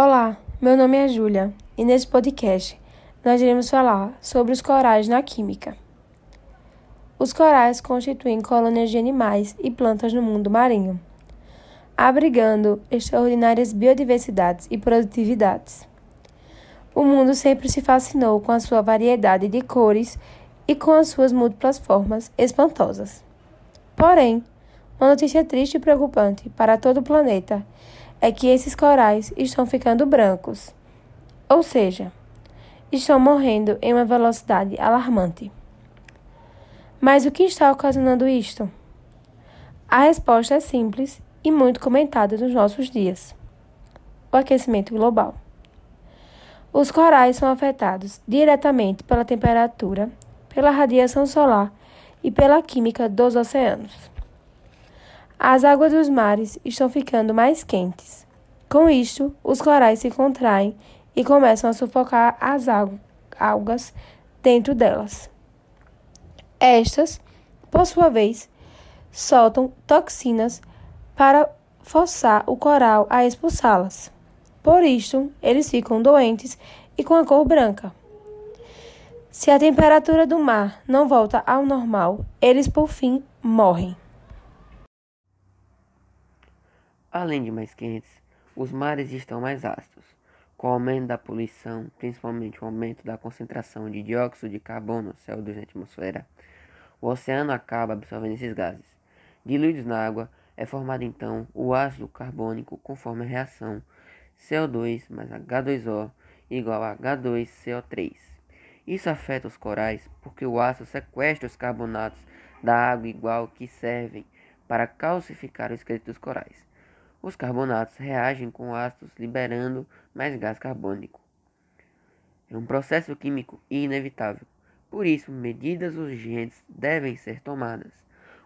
Olá, meu nome é Júlia e nesse podcast nós iremos falar sobre os corais na química. Os corais constituem colônias de animais e plantas no mundo marinho, abrigando extraordinárias biodiversidades e produtividades. O mundo sempre se fascinou com a sua variedade de cores e com as suas múltiplas formas espantosas. Porém, uma notícia triste e preocupante para todo o planeta é que esses corais estão ficando brancos, ou seja, estão morrendo em uma velocidade alarmante. Mas o que está ocasionando isto? A resposta é simples e muito comentada nos nossos dias: o aquecimento global. Os corais são afetados diretamente pela temperatura, pela radiação solar e pela química dos oceanos. As águas dos mares estão ficando mais quentes. Com isto, os corais se contraem e começam a sufocar as algas dentro delas. Estas, por sua vez, soltam toxinas para forçar o coral a expulsá-las. Por isto, eles ficam doentes e com a cor branca. Se a temperatura do mar não volta ao normal, eles por fim morrem. Além de mais quentes, os mares estão mais ácidos. Com o aumento da poluição, principalmente o aumento da concentração de dióxido de carbono CO2 na atmosfera, o oceano acaba absorvendo esses gases. Diluídos na água, é formado então o ácido carbônico conforme a reação CO2 mais H2O igual a H2CO3. Isso afeta os corais porque o ácido sequestra os carbonatos da água igual que servem para calcificar o esqueleto dos corais. Os carbonatos reagem com ácidos liberando mais gás carbônico. É um processo químico inevitável. Por isso, medidas urgentes devem ser tomadas.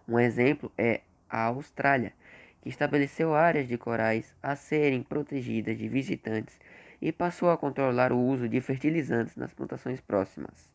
Um exemplo é a Austrália, que estabeleceu áreas de corais a serem protegidas de visitantes e passou a controlar o uso de fertilizantes nas plantações próximas.